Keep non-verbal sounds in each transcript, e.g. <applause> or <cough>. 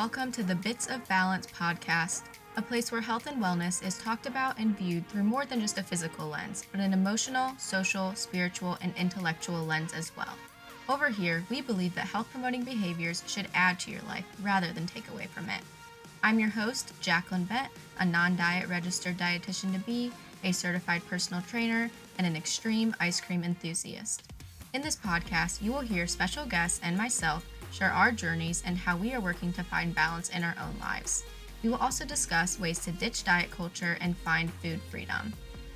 Welcome to the Bits of Balance podcast, a place where health and wellness is talked about and viewed through more than just a physical lens, but an emotional, social, spiritual, and intellectual lens as well. Over here, we believe that health promoting behaviors should add to your life rather than take away from it. I'm your host, Jacqueline Bett, a non diet registered dietitian to be, a certified personal trainer, and an extreme ice cream enthusiast. In this podcast, you will hear special guests and myself share our journeys and how we are working to find balance in our own lives. We will also discuss ways to ditch diet culture and find food freedom.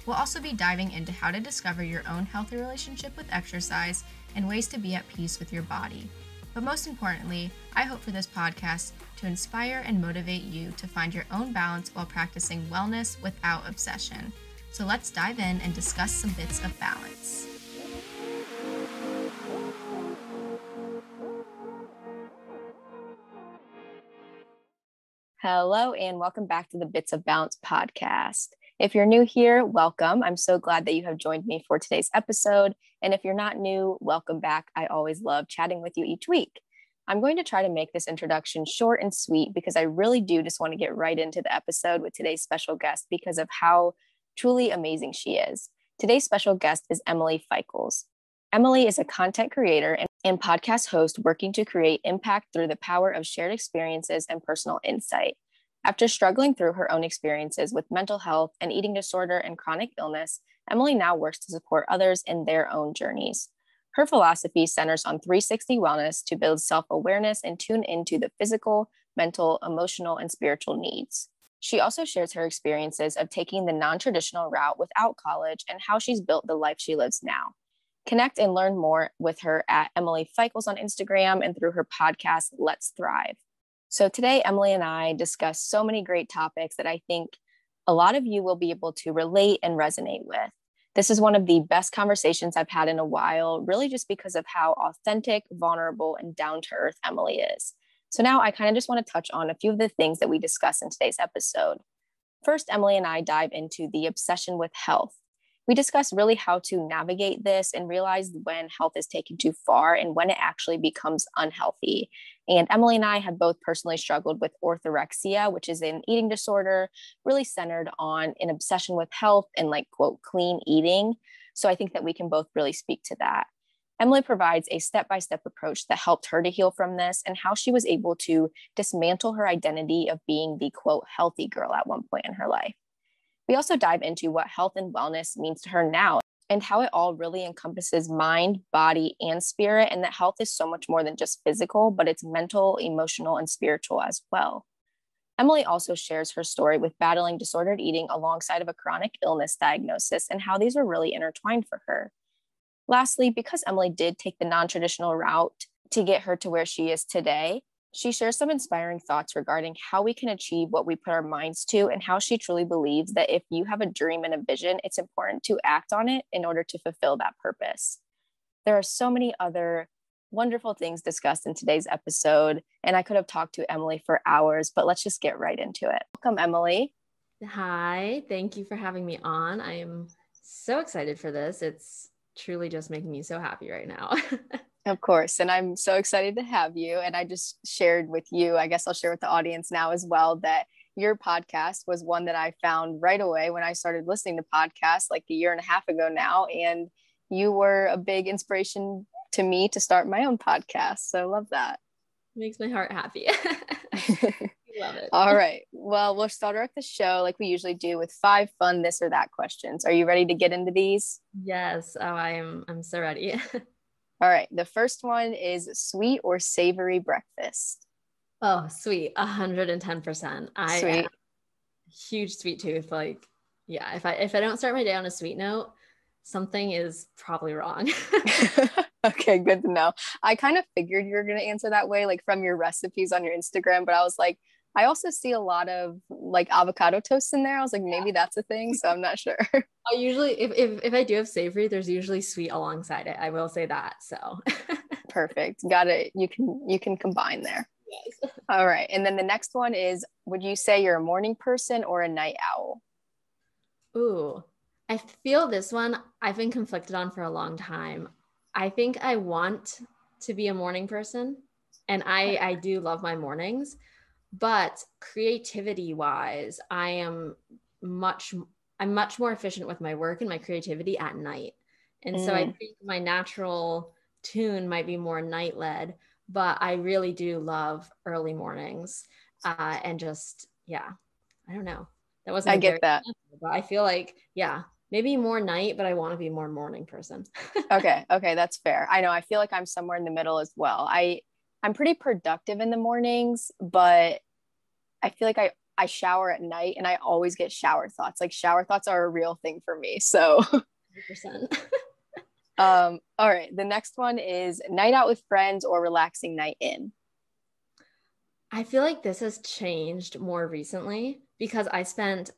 We'll also be diving into how to discover your own healthy relationship with exercise and ways to be at peace with your body. But most importantly, I hope for this podcast to inspire and motivate you to find your own balance while practicing wellness without obsession. So let's dive in and discuss some bits of balance. Hello, and welcome back to the Bits of Balance podcast. If you're new here, welcome. I'm so glad that you have joined me for today's episode. And if you're not new, welcome back. I always love chatting with you each week. I'm going to try to make this introduction short and sweet because I really do just want to get right into the episode with today's special guest because of how truly amazing she is. Today's special guest is Emily Feichels. Emily is a content creator and and podcast host working to create impact through the power of shared experiences and personal insight. After struggling through her own experiences with mental health and eating disorder and chronic illness, Emily now works to support others in their own journeys. Her philosophy centers on 360 wellness to build self awareness and tune into the physical, mental, emotional, and spiritual needs. She also shares her experiences of taking the non traditional route without college and how she's built the life she lives now. Connect and learn more with her at Emily Feichels on Instagram and through her podcast, Let's Thrive. So today, Emily and I discuss so many great topics that I think a lot of you will be able to relate and resonate with. This is one of the best conversations I've had in a while, really just because of how authentic, vulnerable, and down to earth Emily is. So now I kind of just want to touch on a few of the things that we discuss in today's episode. First, Emily and I dive into the obsession with health we discuss really how to navigate this and realize when health is taken too far and when it actually becomes unhealthy. And Emily and I have both personally struggled with orthorexia, which is an eating disorder really centered on an obsession with health and like quote clean eating. So I think that we can both really speak to that. Emily provides a step by step approach that helped her to heal from this and how she was able to dismantle her identity of being the quote healthy girl at one point in her life. We also dive into what health and wellness means to her now and how it all really encompasses mind, body, and spirit, and that health is so much more than just physical, but it's mental, emotional, and spiritual as well. Emily also shares her story with battling disordered eating alongside of a chronic illness diagnosis and how these are really intertwined for her. Lastly, because Emily did take the non traditional route to get her to where she is today, she shares some inspiring thoughts regarding how we can achieve what we put our minds to and how she truly believes that if you have a dream and a vision, it's important to act on it in order to fulfill that purpose. There are so many other wonderful things discussed in today's episode, and I could have talked to Emily for hours, but let's just get right into it. Welcome, Emily. Hi, thank you for having me on. I am so excited for this. It's truly just making me so happy right now. <laughs> Of course. And I'm so excited to have you. And I just shared with you, I guess I'll share with the audience now as well, that your podcast was one that I found right away when I started listening to podcasts like a year and a half ago now. And you were a big inspiration to me to start my own podcast. So I love that. Makes my heart happy. <laughs> <laughs> love it. All <laughs> right. Well, we'll start off the show like we usually do with five fun this or that questions. Are you ready to get into these? Yes. Oh, I am. I'm so ready. All right. The first one is sweet or savory breakfast. Oh, sweet. 110%. I sweet. huge sweet tooth. Like, yeah, if I if I don't start my day on a sweet note, something is probably wrong. <laughs> <laughs> okay, good to know. I kind of figured you were going to answer that way, like from your recipes on your Instagram, but I was like, I also see a lot of like avocado toast in there. I was like, maybe that's a thing. So I'm not sure. <laughs> I usually, if, if, if I do have savory, there's usually sweet alongside it. I will say that. So <laughs> perfect. Got it. You can, you can combine there. Yes. All right. And then the next one is, would you say you're a morning person or a night owl? Ooh, I feel this one I've been conflicted on for a long time. I think I want to be a morning person and I I do love my mornings, but creativity wise, I am much I'm much more efficient with my work and my creativity at night. And mm. so I mm. think my natural tune might be more night led, but I really do love early mornings. Uh, and just yeah, I don't know. That wasn't I get that. Answer, but I feel like yeah, maybe more night, but I want to be more morning person. <laughs> okay, okay, that's fair. I know I feel like I'm somewhere in the middle as well. I I'm pretty productive in the mornings, but I feel like I I shower at night and I always get shower thoughts. Like shower thoughts are a real thing for me. So 100%. <laughs> um all right, the next one is night out with friends or relaxing night in. I feel like this has changed more recently because I spent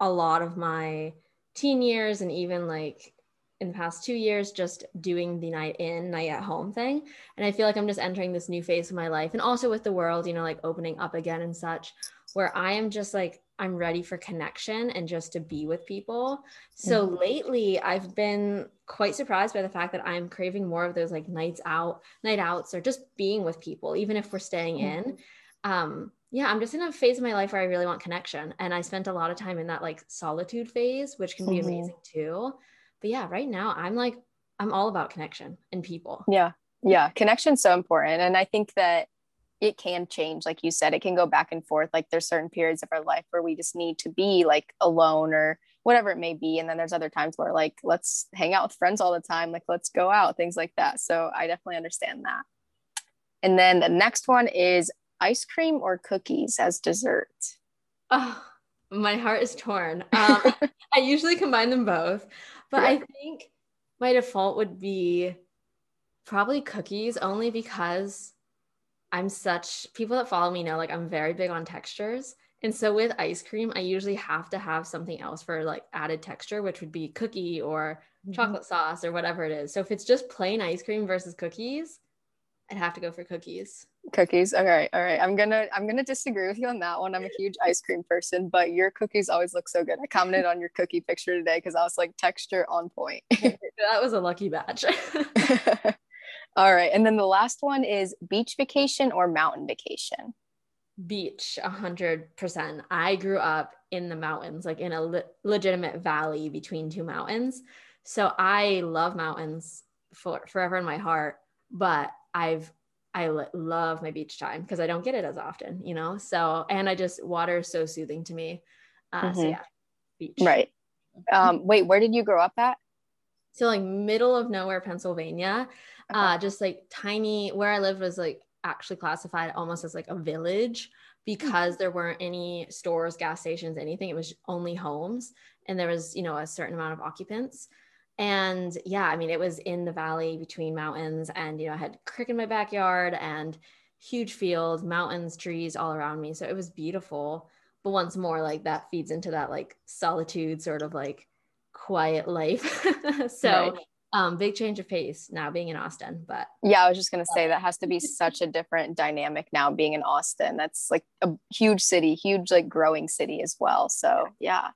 a lot of my teen years and even like in the past two years just doing the night in night at home thing and i feel like i'm just entering this new phase of my life and also with the world you know like opening up again and such where i am just like i'm ready for connection and just to be with people so mm-hmm. lately i've been quite surprised by the fact that i'm craving more of those like nights out night outs or just being with people even if we're staying mm-hmm. in um yeah i'm just in a phase of my life where i really want connection and i spent a lot of time in that like solitude phase which can be mm-hmm. amazing too but yeah right now i'm like i'm all about connection and people. Yeah. Yeah. Connection's so important. And i think that it can change like you said it can go back and forth. Like there's certain periods of our life where we just need to be like alone or whatever it may be. And then there's other times where like let's hang out with friends all the time. Like let's go out things like that. So i definitely understand that. And then the next one is ice cream or cookies as dessert? Oh my heart is torn. Um, <laughs> i usually combine them both but yeah. I think my default would be probably cookies only because I'm such people that follow me know like I'm very big on textures. And so with ice cream, I usually have to have something else for like added texture, which would be cookie or mm-hmm. chocolate sauce or whatever it is. So if it's just plain ice cream versus cookies, I'd have to go for cookies. Cookies. All right. All right. I'm gonna I'm gonna disagree with you on that one. I'm a huge ice cream person, but your cookies always look so good. I commented on your cookie picture today because I was like texture on point. <laughs> that was a lucky batch. <laughs> All right. And then the last one is beach vacation or mountain vacation. Beach, a hundred percent. I grew up in the mountains, like in a le- legitimate valley between two mountains. So I love mountains for forever in my heart, but I've I love my beach time because I don't get it as often, you know. So and I just water is so soothing to me. Uh, mm-hmm. So yeah, beach. Right. Um, wait, where did you grow up at? So like middle of nowhere, Pennsylvania. Okay. Uh, just like tiny. Where I lived was like actually classified almost as like a village because there weren't any stores, gas stations, anything. It was only homes, and there was you know a certain amount of occupants and yeah i mean it was in the valley between mountains and you know i had creek in my backyard and huge fields mountains trees all around me. So it was beautiful. But once more like that feeds into that like solitude sort of like quiet life. <laughs> So right. um big change of pace now being in austin but yeah i was just going to say that has to be <laughs> such a different dynamic now being in austin. That's like a huge city huge like growing city as well. So yeah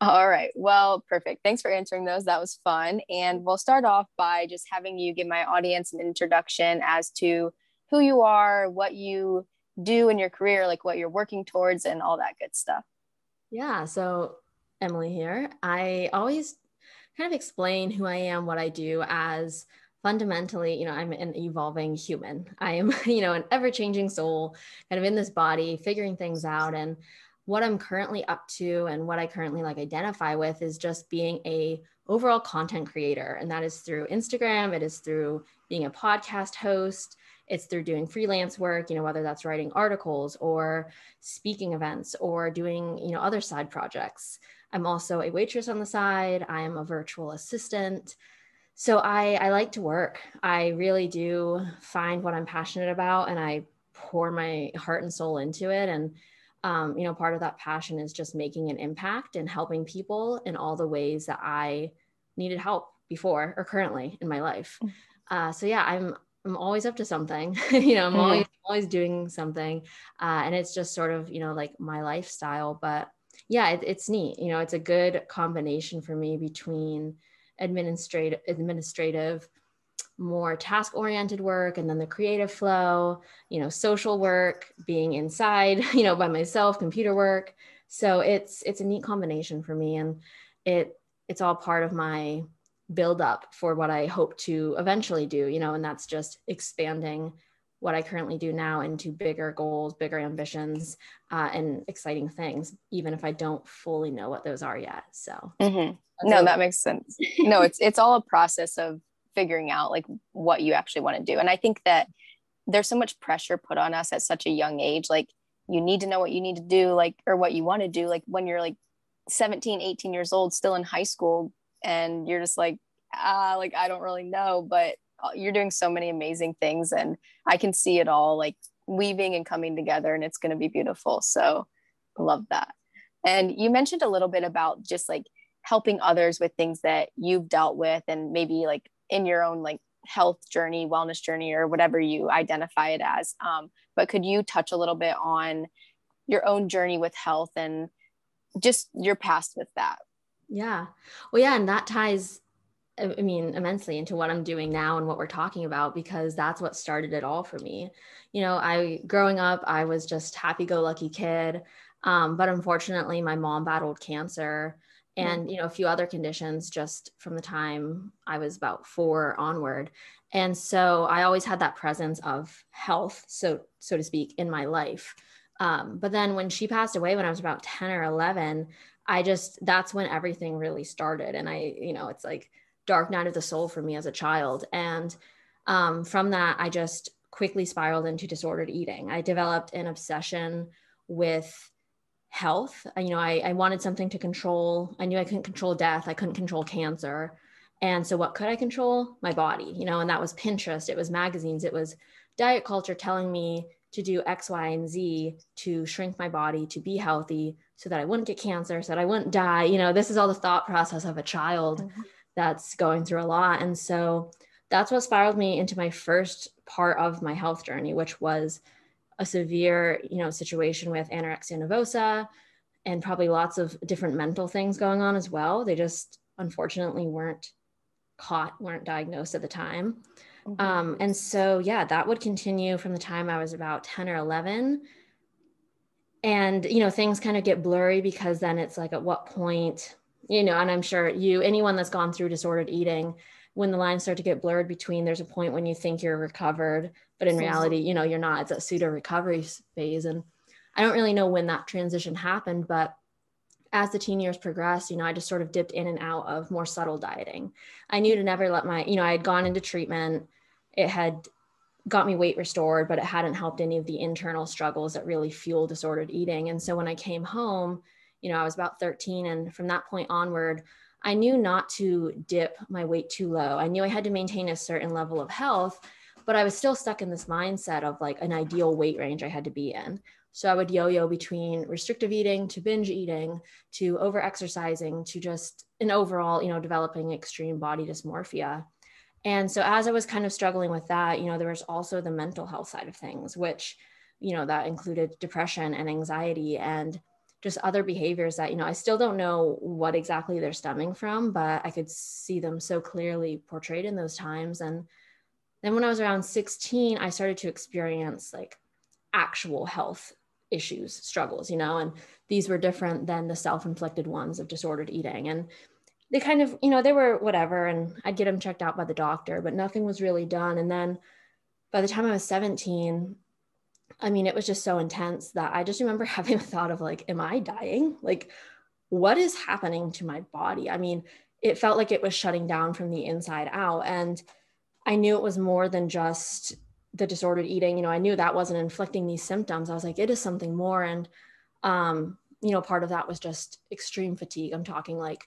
all right. Well, perfect. Thanks for answering those. That was fun. And we'll start off by just having you give my audience an introduction as to who you are, what you do in your career, like what you're working towards, and all that good stuff. Yeah. So, Emily here. I always kind of explain who I am, what I do as fundamentally, you know, I'm an evolving human. I am, <laughs> you know, an ever changing soul, kind of in this body, figuring things out. And what I'm currently up to and what I currently like identify with is just being a overall content creator and that is through Instagram, it is through being a podcast host, it's through doing freelance work, you know, whether that's writing articles or speaking events or doing, you know, other side projects. I'm also a waitress on the side, I am a virtual assistant. So I I like to work. I really do find what I'm passionate about and I pour my heart and soul into it and um, you know, part of that passion is just making an impact and helping people in all the ways that I needed help before or currently in my life. Mm. Uh, so yeah, I'm I'm always up to something. <laughs> you know, I'm always always doing something, uh, and it's just sort of you know like my lifestyle. But yeah, it, it's neat. You know, it's a good combination for me between administrative administrative more task oriented work and then the creative flow, you know, social work, being inside, <laughs> you know, by myself, computer work. So it's it's a neat combination for me and it it's all part of my build up for what I hope to eventually do, you know, and that's just expanding what I currently do now into bigger goals, bigger ambitions, uh, and exciting things, even if I don't fully know what those are yet. So, mm-hmm. no, that makes sense. no, it's it's all a process of figuring out like what you actually want to do, and I think that there's so much pressure put on us at such a young age. Like you need to know what you need to do, like or what you want to do. Like when you're like 17, 18 years old, still in high school, and you're just like, ah, like I don't really know, but uh, you're doing so many amazing things and i can see it all like weaving and coming together and it's going to be beautiful so love that and you mentioned a little bit about just like helping others with things that you've dealt with and maybe like in your own like health journey wellness journey or whatever you identify it as um, but could you touch a little bit on your own journey with health and just your past with that yeah well yeah and that ties I mean, immensely into what I'm doing now and what we're talking about because that's what started it all for me. You know, I growing up, I was just happy-go-lucky kid, um, but unfortunately, my mom battled cancer and you know a few other conditions just from the time I was about four onward. And so I always had that presence of health, so so to speak, in my life. Um, but then when she passed away when I was about 10 or 11, I just that's when everything really started. And I, you know, it's like dark night of the soul for me as a child. And um, from that, I just quickly spiraled into disordered eating. I developed an obsession with health. You know, I, I wanted something to control. I knew I couldn't control death. I couldn't control cancer. And so, what could I control? My body, you know, and that was Pinterest, it was magazines, it was diet culture telling me to do X, Y, and Z to shrink my body, to be healthy, so that I wouldn't get cancer, so that I wouldn't die. You know, this is all the thought process of a child. Mm-hmm that's going through a lot. And so that's what spiraled me into my first part of my health journey, which was a severe, you know, situation with anorexia nervosa and probably lots of different mental things going on as well. They just unfortunately weren't caught, weren't diagnosed at the time. Mm-hmm. Um, and so, yeah, that would continue from the time I was about 10 or 11. And, you know, things kind of get blurry because then it's like, at what point you know, and I'm sure you, anyone that's gone through disordered eating, when the lines start to get blurred between, there's a point when you think you're recovered, but in reality, you know, you're not. It's a pseudo recovery phase. And I don't really know when that transition happened, but as the teen years progressed, you know, I just sort of dipped in and out of more subtle dieting. I knew to never let my, you know, I had gone into treatment. It had got me weight restored, but it hadn't helped any of the internal struggles that really fuel disordered eating. And so when I came home, you know, I was about 13. And from that point onward, I knew not to dip my weight too low. I knew I had to maintain a certain level of health, but I was still stuck in this mindset of like an ideal weight range I had to be in. So I would yo yo between restrictive eating to binge eating to over exercising to just an overall, you know, developing extreme body dysmorphia. And so as I was kind of struggling with that, you know, there was also the mental health side of things, which, you know, that included depression and anxiety and just other behaviors that you know i still don't know what exactly they're stemming from but i could see them so clearly portrayed in those times. And then when i was around 16 i started to experience like actual health issues struggles you know and these were different than the self-inflicted ones of disordered eating. And they kind of you know they were whatever and i'd get them checked out by the doctor but nothing was really done. And then by the time i was 17 I mean, it was just so intense that I just remember <laughs> having a thought of like, am I dying? Like, what is happening to my body? I mean, it felt like it was shutting down from the inside out. And I knew it was more than just the disordered eating. You know, I knew that wasn't inflicting these symptoms. I was like, it is something more. And, um, you know, part of that was just extreme fatigue. I'm talking like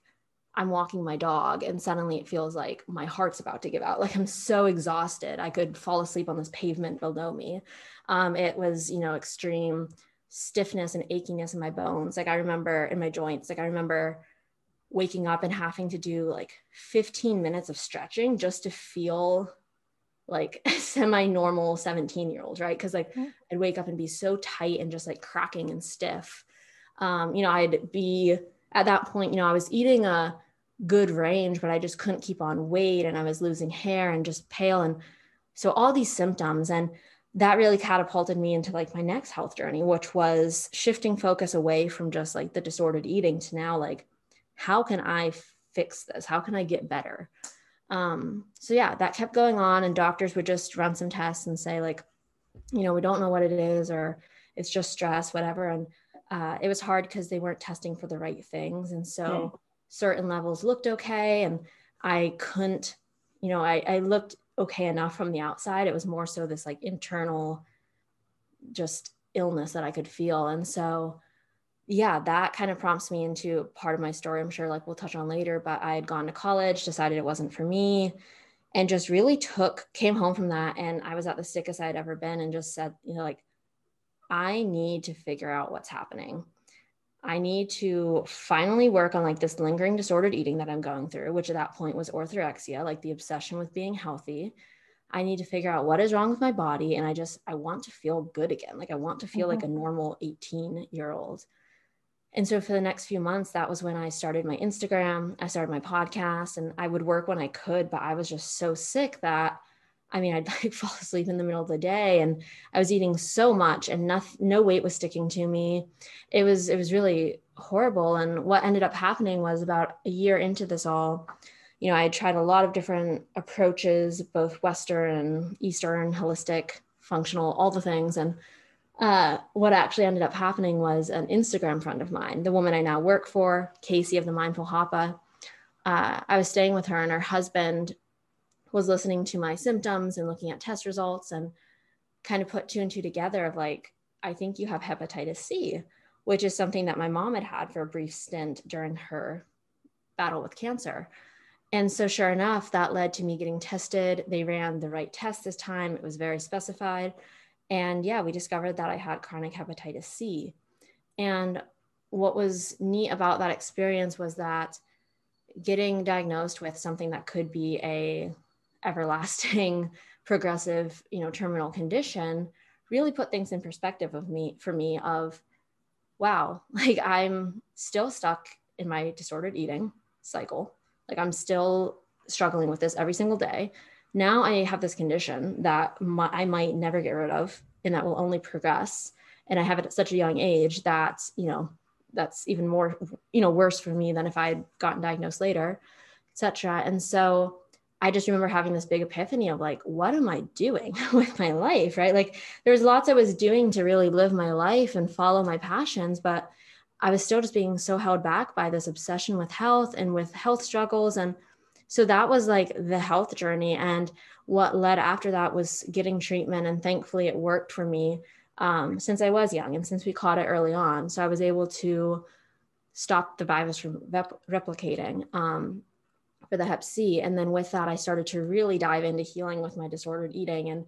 I'm walking my dog and suddenly it feels like my heart's about to give out. Like I'm so exhausted. I could fall asleep on this pavement below me. Um, it was, you know, extreme stiffness and achiness in my bones. Like I remember in my joints, like I remember waking up and having to do like 15 minutes of stretching just to feel like <laughs> semi normal 17 year old right? Because like mm-hmm. I'd wake up and be so tight and just like cracking and stiff. Um, you know, I'd be at that point, you know, I was eating a good range, but I just couldn't keep on weight and I was losing hair and just pale. And so all these symptoms. And that really catapulted me into like my next health journey, which was shifting focus away from just like the disordered eating to now like, how can I fix this? How can I get better? Um, so yeah, that kept going on, and doctors would just run some tests and say like, you know, we don't know what it is, or it's just stress, whatever. And uh, it was hard because they weren't testing for the right things, and so mm. certain levels looked okay, and I couldn't, you know, I, I looked okay enough from the outside. It was more so this like internal, just illness that I could feel, and so yeah, that kind of prompts me into part of my story. I'm sure like we'll touch on later, but I had gone to college, decided it wasn't for me, and just really took, came home from that. And I was at the sickest I'd ever been and just said, you know, like, I need to figure out what's happening. I need to finally work on like this lingering disordered eating that I'm going through, which at that point was orthorexia, like the obsession with being healthy. I need to figure out what is wrong with my body. And I just, I want to feel good again. Like I want to feel mm-hmm. like a normal 18 year old. And so for the next few months, that was when I started my Instagram, I started my podcast, and I would work when I could, but I was just so sick that I mean, I'd <laughs> like fall asleep in the middle of the day and I was eating so much and no, no weight was sticking to me. It was, it was really horrible. And what ended up happening was about a year into this all, you know, I tried a lot of different approaches, both Western and Eastern, holistic, functional, all the things. And uh, what actually ended up happening was an Instagram friend of mine, the woman I now work for, Casey of the Mindful Hapa. Uh, I was staying with her, and her husband was listening to my symptoms and looking at test results and kind of put two and two together of like, I think you have hepatitis C, which is something that my mom had had for a brief stint during her battle with cancer. And so, sure enough, that led to me getting tested. They ran the right test this time, it was very specified. And yeah, we discovered that I had chronic hepatitis C. And what was neat about that experience was that getting diagnosed with something that could be a everlasting <laughs> progressive you know terminal condition really put things in perspective of me for me of wow <laughs> like i'm still stuck in my disordered eating cycle like i'm still struggling with this every single day now I have this condition that I might never get rid of and that will only progress. And I have it at such a young age that, you know, that's even more, you know, worse for me than if I had gotten diagnosed later, etc. And so I just remember having this big epiphany of like, what am I doing <laughs> with my life? Right. Like there was lots I was doing to really live my life and follow my passions, but I was still just being so held back by this obsession with health and with health struggles. And so that was like the health journey and what led after that was getting treatment and thankfully it worked for me um, since i was young and since we caught it early on so i was able to stop the virus from rep- replicating um, for the hep c and then with that i started to really dive into healing with my disordered eating and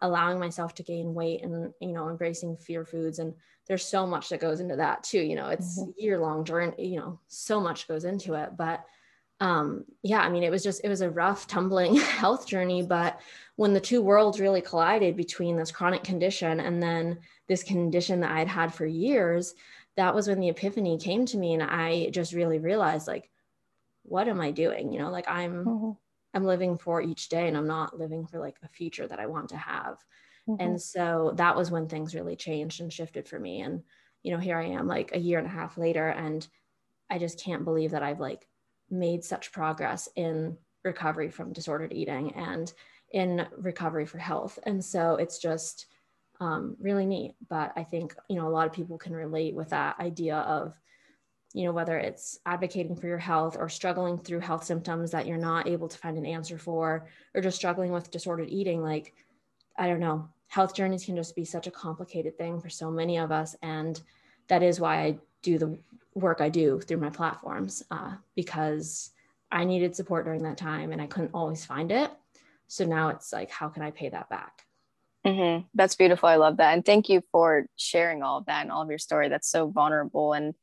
allowing myself to gain weight and you know embracing fear foods and there's so much that goes into that too you know it's mm-hmm. year long journey you know so much goes into it but um, yeah, I mean, it was just, it was a rough, tumbling <laughs> health journey. But when the two worlds really collided between this chronic condition and then this condition that I'd had for years, that was when the epiphany came to me. And I just really realized, like, what am I doing? You know, like I'm, mm-hmm. I'm living for each day and I'm not living for like a future that I want to have. Mm-hmm. And so that was when things really changed and shifted for me. And, you know, here I am like a year and a half later, and I just can't believe that I've like made such progress in recovery from disordered eating and in recovery for health. And so it's just um, really neat. But I think, you know, a lot of people can relate with that idea of, you know, whether it's advocating for your health or struggling through health symptoms that you're not able to find an answer for, or just struggling with disordered eating. Like, I don't know, health journeys can just be such a complicated thing for so many of us. And that is why I do the work I do through my platforms uh, because I needed support during that time and I couldn't always find it. So now it's like, how can I pay that back? Mm-hmm. That's beautiful. I love that. And thank you for sharing all of that and all of your story. That's so vulnerable and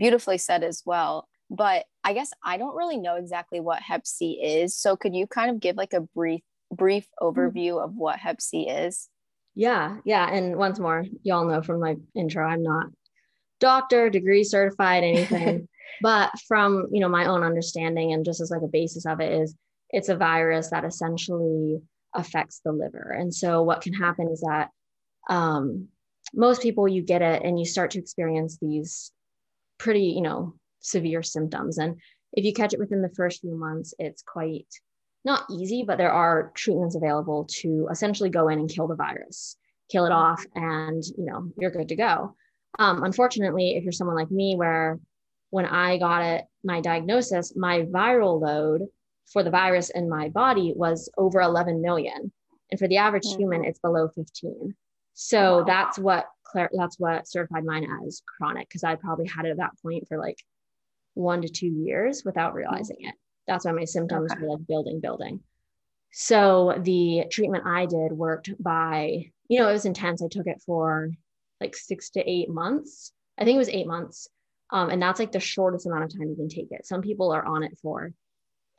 beautifully said as well. But I guess I don't really know exactly what Hep C is. So could you kind of give like a brief brief mm-hmm. overview of what Hep C is? Yeah, yeah. And once more, y'all know from my intro, I'm not doctor, degree certified, anything. <laughs> but from you know my own understanding and just as like a basis of it is it's a virus that essentially affects the liver and so what can happen is that um, most people you get it and you start to experience these pretty you know severe symptoms and if you catch it within the first few months it's quite not easy but there are treatments available to essentially go in and kill the virus kill it off and you know you're good to go um, unfortunately if you're someone like me where when I got it, my diagnosis, my viral load for the virus in my body was over 11 million. And for the average mm-hmm. human, it's below 15. So wow. that's what that's what certified mine as chronic because I probably had it at that point for like one to two years without realizing it. That's why my symptoms okay. were like building, building. So the treatment I did worked by, you know, it was intense. I took it for like six to eight months. I think it was eight months. Um, and that's like the shortest amount of time you can take it. Some people are on it for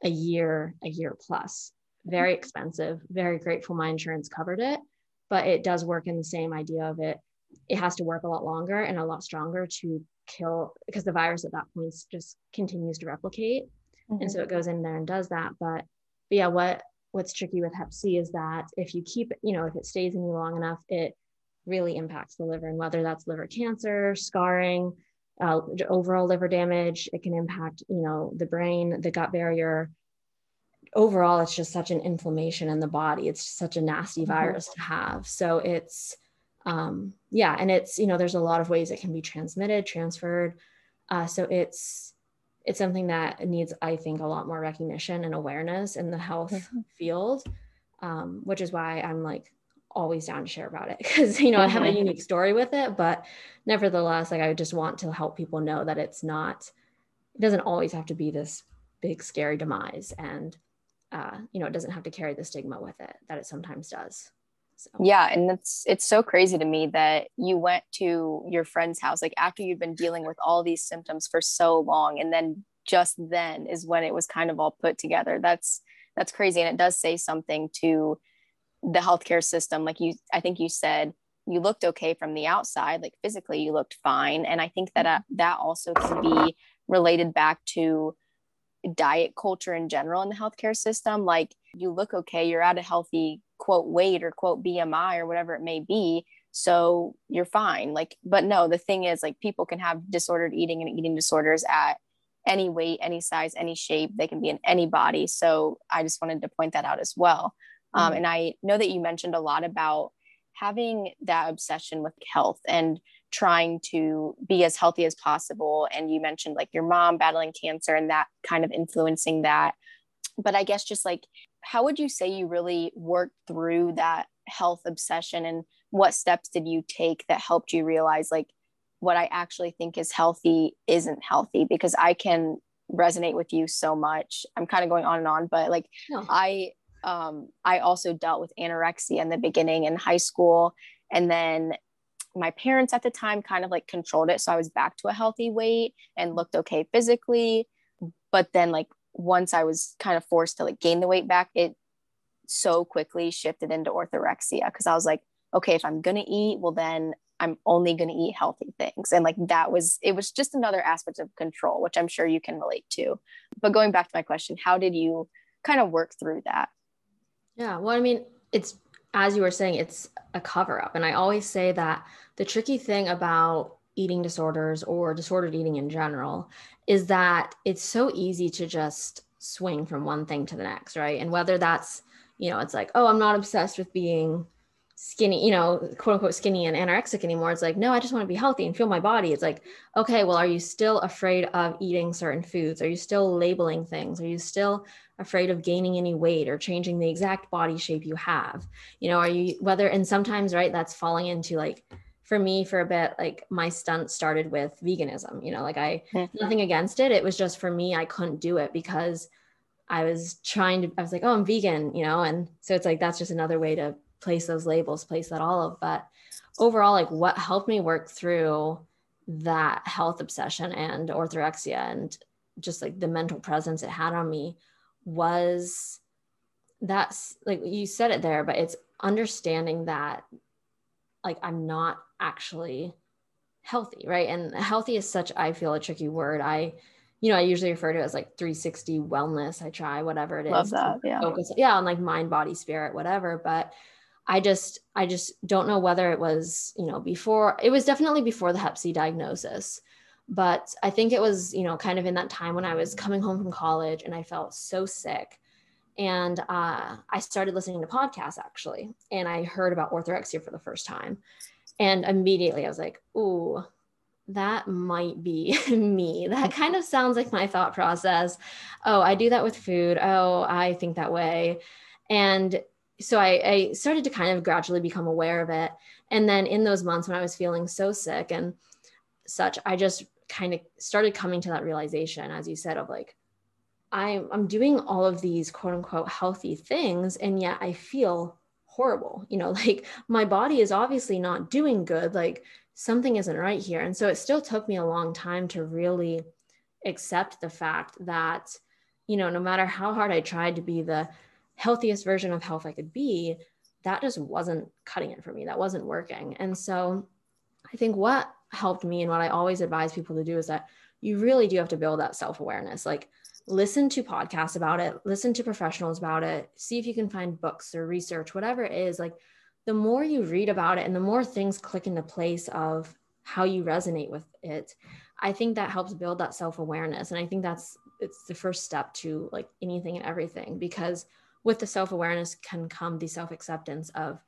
a year, a year plus. Very expensive. Very grateful my insurance covered it, but it does work in the same idea of it. It has to work a lot longer and a lot stronger to kill because the virus at that point just continues to replicate. Mm-hmm. And so it goes in there and does that. But, but yeah, what what's tricky with hep C is that if you keep, you know, if it stays in you long enough, it really impacts the liver and whether that's liver cancer, scarring, uh, overall liver damage. It can impact, you know, the brain, the gut barrier. Overall, it's just such an inflammation in the body. It's such a nasty mm-hmm. virus to have. So it's, um, yeah, and it's, you know, there's a lot of ways it can be transmitted, transferred. Uh, so it's, it's something that needs, I think, a lot more recognition and awareness in the health mm-hmm. field, um, which is why I'm like always down to share about it <laughs> because you know I have a mm-hmm. unique story with it, but nevertheless, like I just want to help people know that it's not, it doesn't always have to be this big scary demise, and uh, you know it doesn't have to carry the stigma with it that it sometimes does. So. Yeah, and it's it's so crazy to me that you went to your friend's house like after you've been dealing with all these symptoms for so long, and then just then is when it was kind of all put together. That's that's crazy, and it does say something to the healthcare system like you i think you said you looked okay from the outside like physically you looked fine and i think that uh, that also can be related back to diet culture in general in the healthcare system like you look okay you're at a healthy quote weight or quote bmi or whatever it may be so you're fine like but no the thing is like people can have disordered eating and eating disorders at any weight any size any shape they can be in any body so i just wanted to point that out as well um, mm-hmm. and I know that you mentioned a lot about having that obsession with health and trying to be as healthy as possible. And you mentioned like your mom battling cancer and that kind of influencing that. But I guess just like, how would you say you really worked through that health obsession and what steps did you take that helped you realize like what I actually think is healthy isn't healthy? Because I can resonate with you so much. I'm kind of going on and on, but like no. I um, I also dealt with anorexia in the beginning in high school. And then my parents at the time kind of like controlled it. So I was back to a healthy weight and looked okay physically. But then, like, once I was kind of forced to like gain the weight back, it so quickly shifted into orthorexia because I was like, okay, if I'm to eat, well, then I'm only to eat healthy things. And like that was, it was just another aspect of control, which I'm sure you can relate to. But going back to my question, how did you kind of work through that? Yeah. Well, I mean, it's as you were saying, it's a cover up. And I always say that the tricky thing about eating disorders or disordered eating in general is that it's so easy to just swing from one thing to the next, right? And whether that's, you know, it's like, oh, I'm not obsessed with being skinny, you know, quote unquote skinny and anorexic anymore. It's like, no, I just want to be healthy and feel my body. It's like, okay, well, are you still afraid of eating certain foods? Are you still labeling things? Are you still afraid of gaining any weight or changing the exact body shape you have? You know, are you whether and sometimes right that's falling into like for me for a bit like my stunt started with veganism, you know, like I mm-hmm. nothing against it. It was just for me I couldn't do it because I was trying to I was like, "Oh, I'm vegan," you know, and so it's like that's just another way to place those labels, place that all of but overall like what helped me work through that health obsession and orthorexia and just like the mental presence it had on me was that's like you said it there, but it's understanding that like I'm not actually healthy, right? And healthy is such, I feel, a tricky word. I, you know, I usually refer to it as like 360 wellness. I try whatever it is. Love that. Yeah. Focus, yeah, on like mind, body, spirit, whatever. But I just, I just don't know whether it was, you know, before. It was definitely before the Hep C diagnosis, but I think it was, you know, kind of in that time when I was coming home from college and I felt so sick. And uh, I started listening to podcasts actually, and I heard about orthorexia for the first time. And immediately I was like, ooh, that might be <laughs> me. That kind of sounds like my thought process. Oh, I do that with food. Oh, I think that way. And so I, I, started to kind of gradually become aware of it. And then in those months when I was feeling so sick and such, I just kind of started coming to that realization, as you said, of like, I'm, I'm doing all of these quote unquote healthy things, and yet I feel horrible. You know, <laughs> like my body is obviously not doing good. Like something isn't right here. And so it still took me a long time to really accept the fact that, you know, no matter how hard I tried to be the healthiest version of health I could be, that just wasn't cutting it for me. That wasn't working. And so I think what helped me and what I always advise people to do is that you really do have to build that self awareness. Like, listen to podcasts about it, listen to professionals about it, see if you can find books or research, whatever it is. Like, the more you read about it and the more things click into place of how you resonate with it i think that helps build that self-awareness and i think that's it's the first step to like anything and everything because with the self-awareness can come the self-acceptance of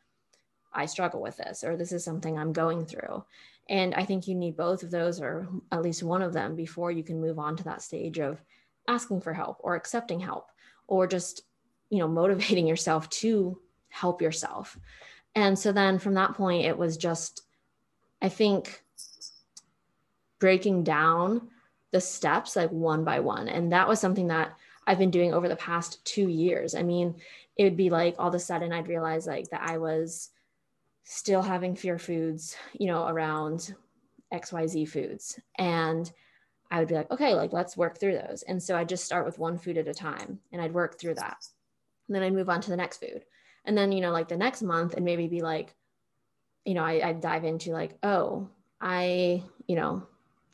i struggle with this or this is something i'm going through and i think you need both of those or at least one of them before you can move on to that stage of asking for help or accepting help or just you know <laughs> motivating yourself to help yourself and so then from that point, it was just, I think, breaking down the steps like one by one. And that was something that I've been doing over the past two years. I mean, it would be like all of a sudden I'd realize like that I was still having fear foods, you know, around XYZ foods. And I would be like, okay, like let's work through those. And so I'd just start with one food at a time and I'd work through that. And then I'd move on to the next food and then you know like the next month and maybe be like you know I, I dive into like oh i you know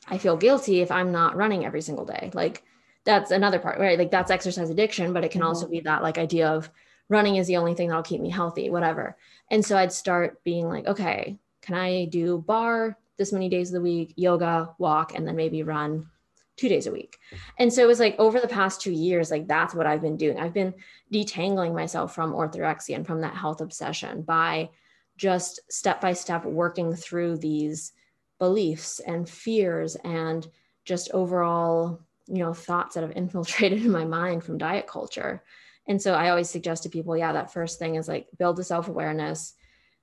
i feel guilty if i'm not running every single day like that's another part right like that's exercise addiction but it can mm-hmm. also be that like idea of running is the only thing that'll keep me healthy whatever and so i'd start being like okay can i do barre this many days of the week yoga walk and then maybe run two days a week. And so it was like over the past two years, like that's what I've been doing. I've been detangling myself from orthorexia and from that health obsession by just step by step working through these beliefs and fears and just overall, you know, thoughts that have <laughs> infiltrated in my mind from diet culture. And so I always suggest to people, yeah, that first thing is like build the self awareness,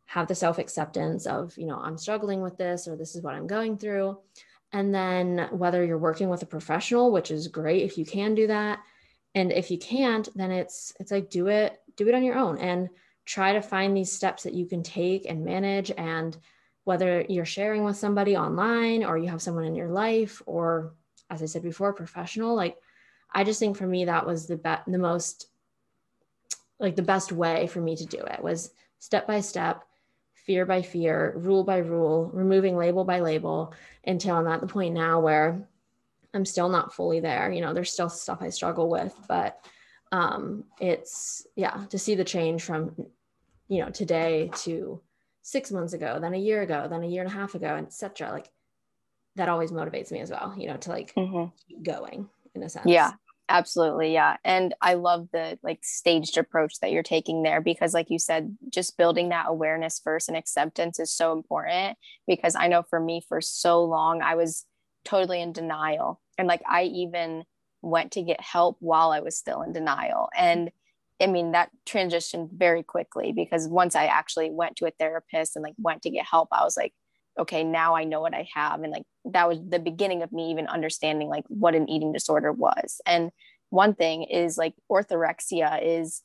have the self acceptance of, you know, I'm struggling with this or this is what I'm going through. And then whether you're working with a professional, which is great if you can do that. And if you can't, then it's it's like do it, do it on your own and try to find these steps that you can take and manage and whether you're sharing with somebody online or you have someone in your life or as I said before, professional, like I just think for me that was the be- the most like the best way for me to do it was step by step fear by fear, rule by rule, removing label by label until I'm at the point now where I'm still not fully there. You know, there's still stuff I struggle with, but um, it's yeah, to see the change from you know today to six months ago, then a year ago, then a year and a half ago, etc. Like that always motivates me as well. You know, to like mm-hmm. keep going in a sense. Yeah, Absolutely. Yeah. And I love the like staged approach that you're taking there because, like you said, just building that awareness first and acceptance is so important. Because I know for me, for so long, I was totally in denial. And like I even went to get help while I was still in denial. And I mean, that transitioned very quickly because once I actually went to a therapist and like went to get help, I was like, okay, now I know what I have. And like that was the beginning of me even understanding like what an eating disorder was. And one thing is like orthorexia is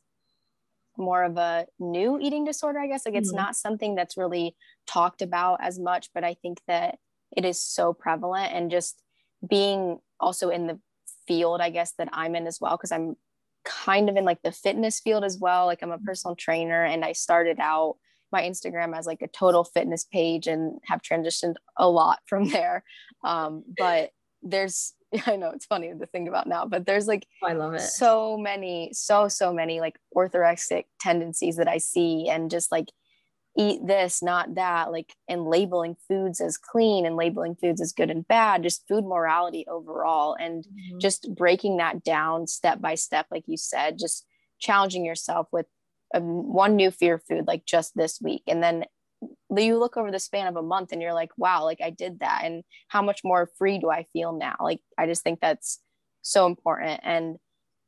more of a new eating disorder, I guess. Like it's mm-hmm. not something that's really talked about as much, but I think that it is so prevalent and just being also in the field, I guess, that I'm in as well, because I'm kind of in like the fitness field as well. Like I'm a personal trainer and I started out my Instagram as like a total fitness page and have transitioned a lot <laughs> from there. Um, but there's <laughs> I know it's funny to think about now, but there's like oh, I love it. So many, so so many like orthorexic tendencies that I see, and just like eat this, not that, like and labeling foods as clean and labeling foods as good and bad, just food morality overall, and mm-hmm. just breaking that down step by step, like you said, just challenging yourself with a, one new fear food like just this week, and then you look over the span of a month and you're like wow like i did that. And how much more free do i feel now? Like i just think that's so important. And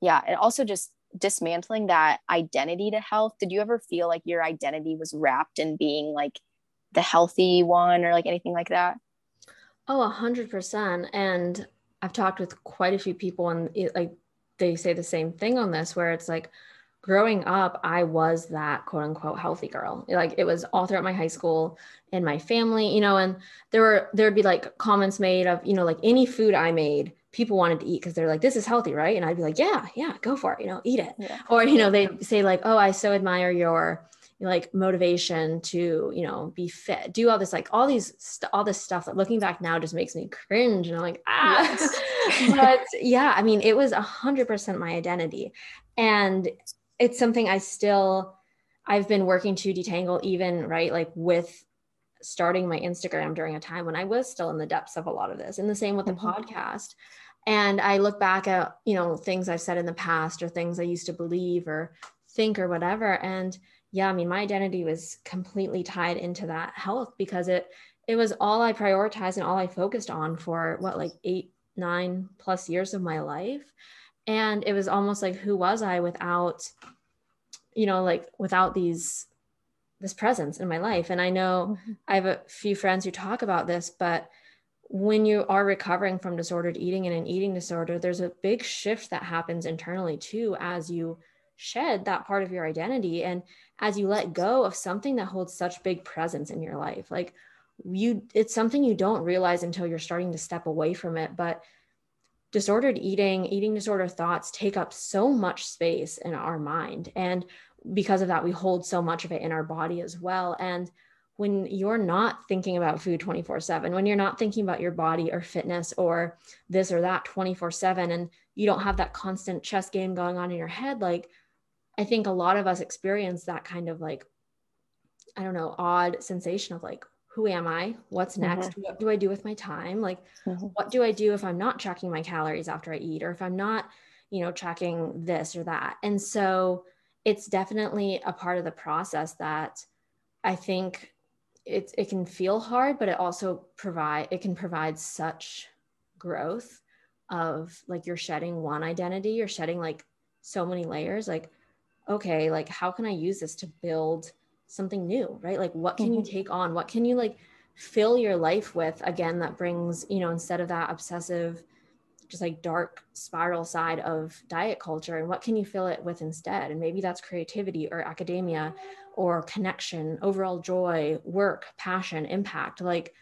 yeah and also just dismantling that identity to health. Did you ever feel like your identity was wrapped in being like the healthy one or like anything like that? Oh a hundred percent. And i've talked with quite a few people and it, like they say the same thing on this where it's like growing up, I was that quote unquote healthy girl. Like it was all throughout my high school and my family, you know, and there were, there'd be like comments made of, you know, like any food I made, people wanted to eat because they're like, this is healthy, right? And I'd be like, yeah, yeah, go for it, you know, eat it. Yeah. Or, you know, they say like, oh, I so admire your, like motivation to you know be fit do all this like all these st- all this stuff that looking back now just makes me cringe and i'm like ah yes. <laughs> but yeah i mean it was a hundred percent my identity and it's something I still I've been working to detangle even right like with starting my Instagram during a time when I was still in the depths of a lot of this. And the same with the mm-hmm. podcast. And I look back at you know things I've said in the past or things I used to believe or think or whatever. And yeah I mean my identity was completely tied into that health because it it was all I prioritized and all I focused on for what like 8 9 plus years of my life. And it was almost like who was i without you know like without these this presence in my life and i know mm-hmm. i have a few friends who talk about this but when you are recovering from disordered eating and an eating disorder there's a big shift that happens internally too as you shed that part of your identity and as you let go of something that holds such big presence in your life like you it's something you don't realize until you're starting to step away from it but disordered eating, eating disorder thoughts take up so much space in our mind. And because of that, we hold so much of it in our body as well. And when you're not thinking about food 24 7, when you're not thinking about your body or fitness or this or that 24 7, and you don't have that constant chess game going on in your head, like I think a lot of us experience that kind of like, I don't know, odd sensation of like, who am I? What's next? Mm-hmm. What do I do with my time? Like, mm-hmm. what do I do if I'm not tracking my calories after I eat, or if I'm not, you know, tracking this or that? And so it's definitely a part of the process that I think it, it can feel hard, but it also provide, it can provide such growth of like you're shedding one identity, you're shedding like so many layers. Like, okay, like how can I use this to build something new, right? Like what can mm-hmm. you take on? What can you like fill your life with again that brings, you know, instead of that obsessive just like dark spiral side of diet culture and what can you fill it with instead and maybe that's creativity or academia or connection overall joy work passion impact like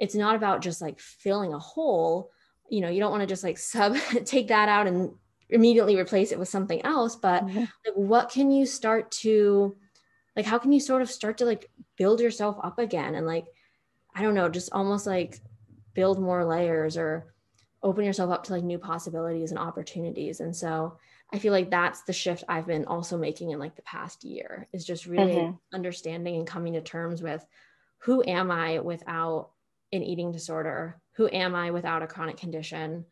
it's not about just like filling a hole you know you don't want to just like <laughs> sub take that out and immediately replace it with something else but mm-hmm. like, what can you start to like how can you sort of start to like build yourself up again and like i don't know just almost like build more layers or open yourself up to like new possibilities and opportunities? And so i feel like that's the shift i've been also making in like the past year is just really mm-hmm. understanding and coming to terms with who am i without an eating disorder? Who am i without a chronic condition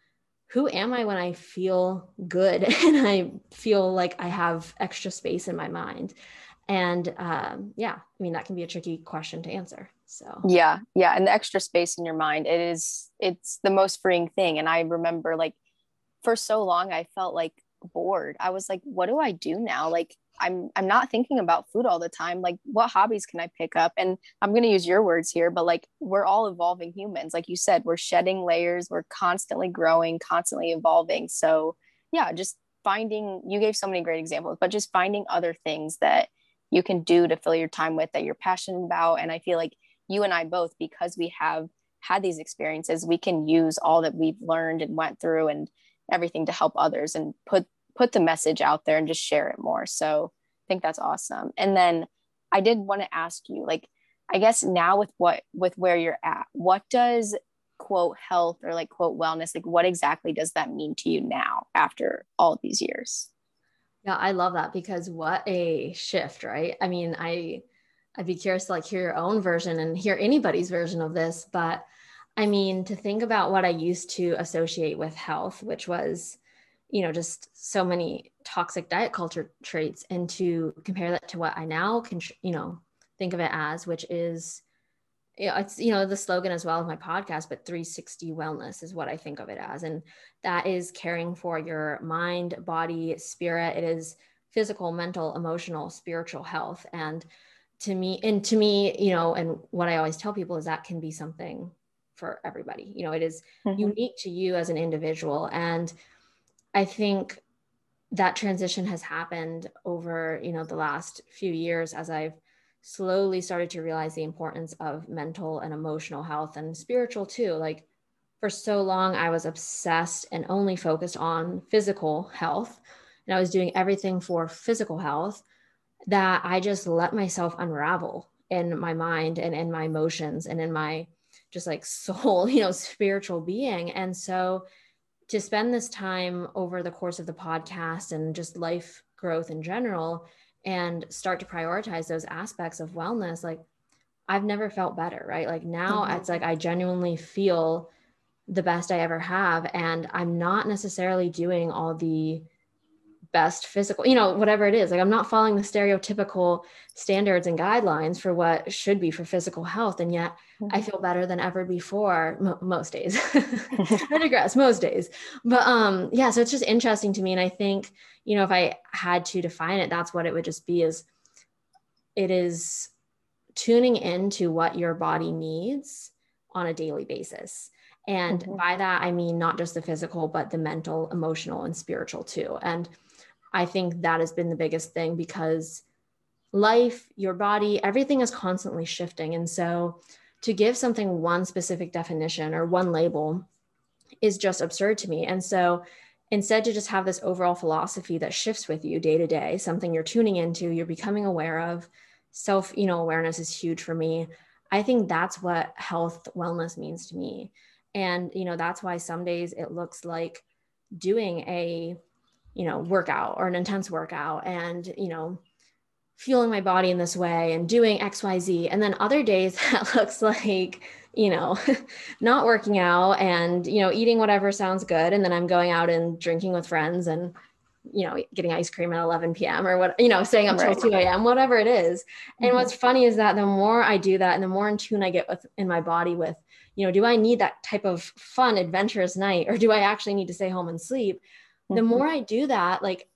who am i when i feel good? <laughs> And i feel like i have extra space in my mind. And um, yeah i mean that can be a tricky question to answer so. Yeah yeah and the extra space in your mind it is it's the most freeing thing. And i remember like for so long i felt like bored. I was like what do i do now? Like i'm i'm not thinking about food all the time. Like what hobbies can i pick up? And i'm going to use your words here but like we're all evolving humans. Like you said we're shedding layers we're constantly growing constantly evolving. So yeah just finding you gave so many great examples but just finding other things that you can do to fill your time with that you're passionate about. And i feel like you and i both because we have had these experiences we can use all that we've learned and went through and everything to help others and put put the message out there and just share it more. So i think that's awesome. And then i did want to ask you like i guess now with what with where you're at what does quote health or like quote wellness like what exactly does that mean to you now after all these years? Yeah i love that because what a shift right? I mean i i'd be curious to like hear your own version and hear anybody's version of this but i mean to think about what i used to associate with health which was you know just so many toxic diet culture traits and to compare that to what i now can you know think of it as which is yeah, it's you know the slogan as well of my podcast, but 360 wellness is what I think of it as, and that is caring for your mind, body, spirit. It is physical, mental, emotional, spiritual health, and to me, and to me, you know, and what I always tell people is that can be something for everybody. You know, it is mm-hmm. unique to you as an individual, and I think that transition has happened over you know the last few years as I've slowly started to realize the importance of mental and emotional health and spiritual too. Like for so long, I was obsessed and only focused on physical health. And I was doing everything for physical health that I just let myself unravel in my mind and in my emotions and in my just like <laughs> soul, you know, spiritual being. And so to spend this time over the course of the podcast and just life growth in general and start to prioritize those aspects of wellness like i've never felt better right like now mm-hmm. it's like i genuinely feel the best i ever have and i'm not necessarily doing all the best physical you know whatever it is. Like i'm not following the stereotypical standards and guidelines for what should be for physical health and yet mm-hmm. i feel better than ever before most days. <laughs> <laughs> I digress most days. But um yeah so it's just interesting to me and i think you know if i had to define it that's what it would just be is it is tuning into what your body needs on a daily basis. And mm-hmm. by that i mean not just the physical but the mental emotional and spiritual too. And I think that has been the biggest thing because life, your body, everything is constantly shifting. And so to give something one specific definition or one label is just absurd to me. And so instead to just have this overall philosophy that shifts with you day to day, something you're tuning into, you're becoming aware of, self, you know, awareness is huge for me. I think that's what health wellness means to me. And, you know, that's why some days it looks like doing a you know, workout or an intense workout and, you know, fueling my body in this way and doing XYZ. And then other days <laughs> that looks like, you know, <laughs> not working out and, you know, eating whatever sounds good. And then I'm going out and drinking with friends and, you know, getting ice cream at 11 p.m. or what, you know, staying up right. till 2 a.m., whatever it is. And mm-hmm. what's funny is that the more I do that and the more in tune I get with in my body with, you know, do I need that type of fun, adventurous night or do I actually need to stay home and sleep? The mm-hmm. more I do that, like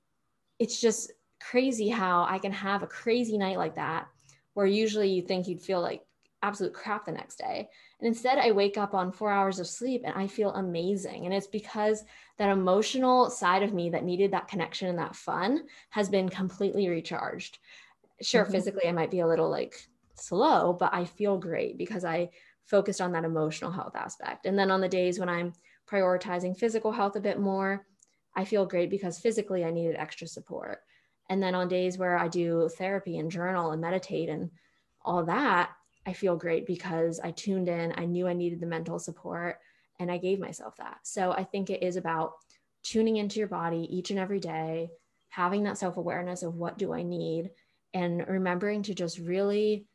it's just crazy how I can have a crazy night like that, where usually you think you'd feel like absolute crap the next day. And instead, I wake up on four hours of sleep and I feel amazing. And it's because that emotional side of me that needed that connection and that fun has been completely recharged. Sure, mm-hmm. physically, I might be a little like slow, but I feel great because I focused on that emotional health aspect. And then on the days when I'm prioritizing physical health a bit more, I feel great because physically I needed extra support. And then on days where I do therapy and journal and meditate and all that, I feel great because I tuned in, I knew I needed the mental support, and I gave myself that. So I think it is about tuning into your body each and every day, having that self awareness of what do I need, and remembering to just really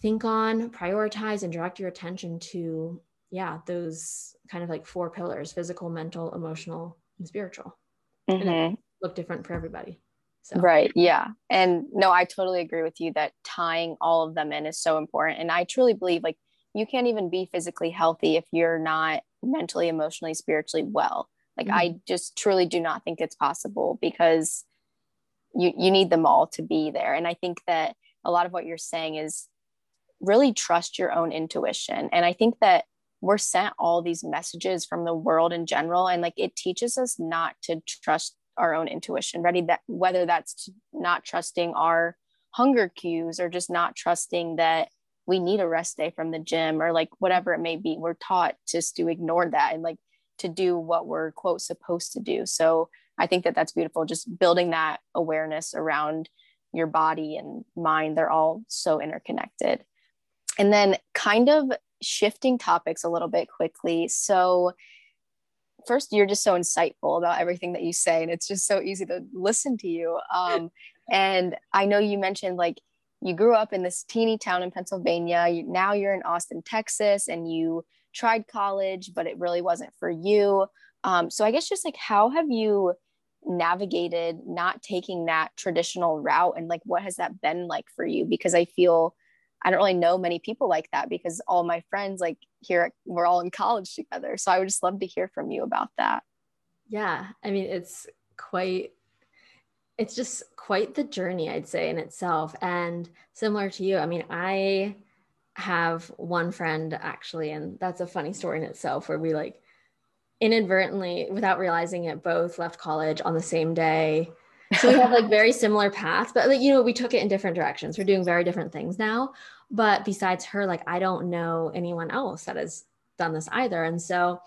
think on, prioritize, and direct your attention to, yeah, those kind of like four pillars physical, mental, emotional, and spiritual. Mm-hmm. And look different for everybody. So. Right. Yeah. And no, I totally agree with you that tying all of them in is so important. And I truly believe like you can't even be physically healthy if you're not mentally, emotionally, spiritually well. Like mm-hmm. I just truly do not think it's possible because you you need them all to be there. And I think that a lot of what you're saying is really trust your own intuition. And I think that we're sent all these messages from the world in general and like it teaches us not to trust our own intuition ready that whether that's not trusting our hunger cues or just not trusting that we need a rest day from the gym or like whatever it may be we're taught just to ignore that and like to do what we're quote supposed to do. So i think that that's beautiful just building that awareness around your body and mind they're all so interconnected. And then kind of shifting topics a little bit quickly. So, first, you're just so insightful about everything that you say, and it's just so easy to listen to you. Um, <laughs> and I know you mentioned like you grew up in this teeny town in Pennsylvania. You, now you're in Austin, Texas, and you tried college, but it really wasn't for you. Um, so, I guess just like how have you navigated not taking that traditional route and like what has that been like for you because i feel i don't really know many people like that because all my friends like here we're all in college together. So i would just love to hear from you about that. Yeah. I mean it's quite it's just quite the journey i'd say in itself. And similar to you i mean i have one friend actually and that's a funny story in itself where we like inadvertently, without realizing it, both left college on the same day. So we have like very similar paths, but like, you know, we took it in different directions. We're doing very different things now. But besides her, like, I don't know anyone else that has done this either. And so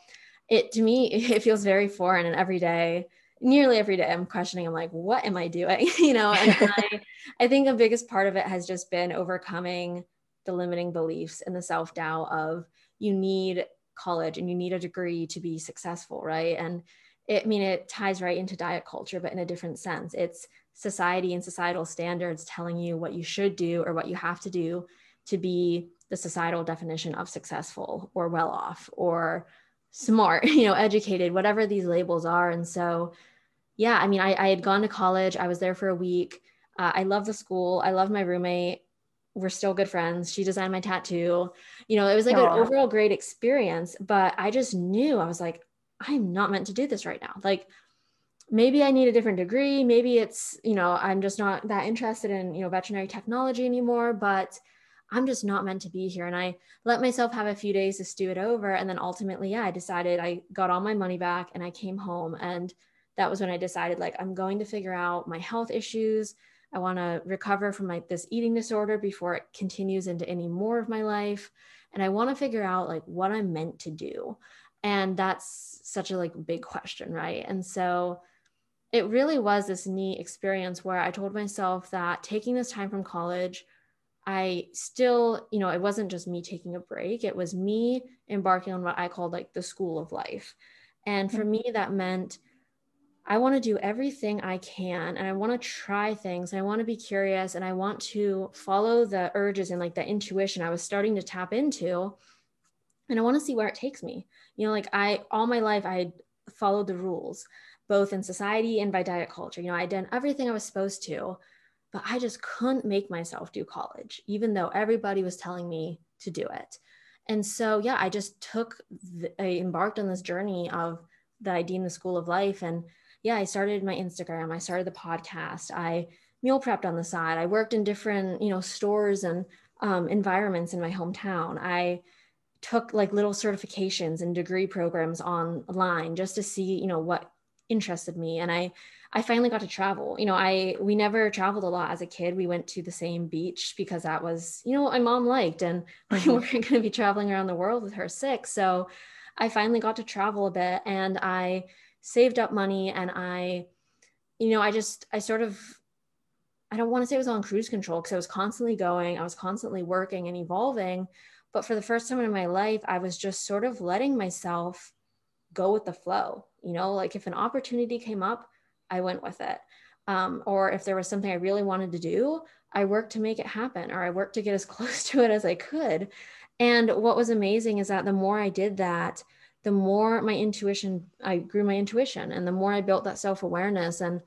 it, to me, <laughs> it feels very foreign. And every day, nearly every day, I'm questioning, I'm like, what am I doing? <laughs> you know, and <laughs> I, I think the biggest part of it has just been overcoming the limiting beliefs and the self doubt of you need college and you need a degree to be successful, right? And it, I mean, it ties right into diet culture, but in a different sense. It's society and societal standards telling you what you should do or what you have to do to be the societal definition of successful or well off or smart, <laughs> you know, educated, whatever these labels are. And so, yeah, I mean, I, I had gone to college, I was there for a week. Uh, I love the school, I love my roommate we're still good friends. She designed my tattoo. You know, it was like Aww. an overall great experience, but I just knew I was like, I'm not meant to do this right now. Like, maybe I need a different degree. Maybe it's, you know, I'm just not that interested in, you know, veterinary technology anymore, but I'm just not meant to be here. And I let myself have a few days to stew it over. And then ultimately, yeah, I decided I got all my money back and I came home. And that was when I decided, like, I'm going to figure out my health issues. I want to recover from my this eating disorder before it continues into any more of my life. And I want to figure out like what I'm meant to do. And that's such a like big question, right? And so it really was this neat experience where I told myself that taking this time from college, I still, you know, it wasn't just me taking a break, it was me embarking on what I called like the school of life. And for mm-hmm. me, that meant I want to do everything I can and I want to try things. I want to be curious and I want to follow the urges and like the intuition I was starting to tap into. And I want to see where it takes me. You know, like I, all my life, I followed the rules, both in society and by diet culture. You know, I'd done everything I was supposed to, but I just couldn't make myself do college, even though everybody was telling me to do it. And so, yeah, I just took, the, I embarked on this journey of that I deemed the school of life. And yeah, I started my Instagram, I started the podcast, I meal prepped on the side, I worked in different, you know, stores and um, environments in my hometown. I took like little certifications and degree programs online just to see, you know, what interested me. And I, I finally got to travel. You know, I we never traveled a lot as a kid. We went to the same beach because that was, you know, what my mom liked, and <laughs> mm-hmm. we weren't going to be traveling around the world with her sick. So, I finally got to travel a bit, and I saved up money and I, you know, I just, I sort of, I don't want to say it was on cruise control because I was constantly going, I was constantly working and evolving. But for the first time in my life, I was just sort of letting myself go with the flow. You know, like if an opportunity came up, I went with it. Um, or if there was something I really wanted to do, I worked to make it happen, or I worked to get as <laughs> close to it as I could. And what was amazing is that the more I did that, the more my intuition, I grew my intuition and the more I built that self awareness. And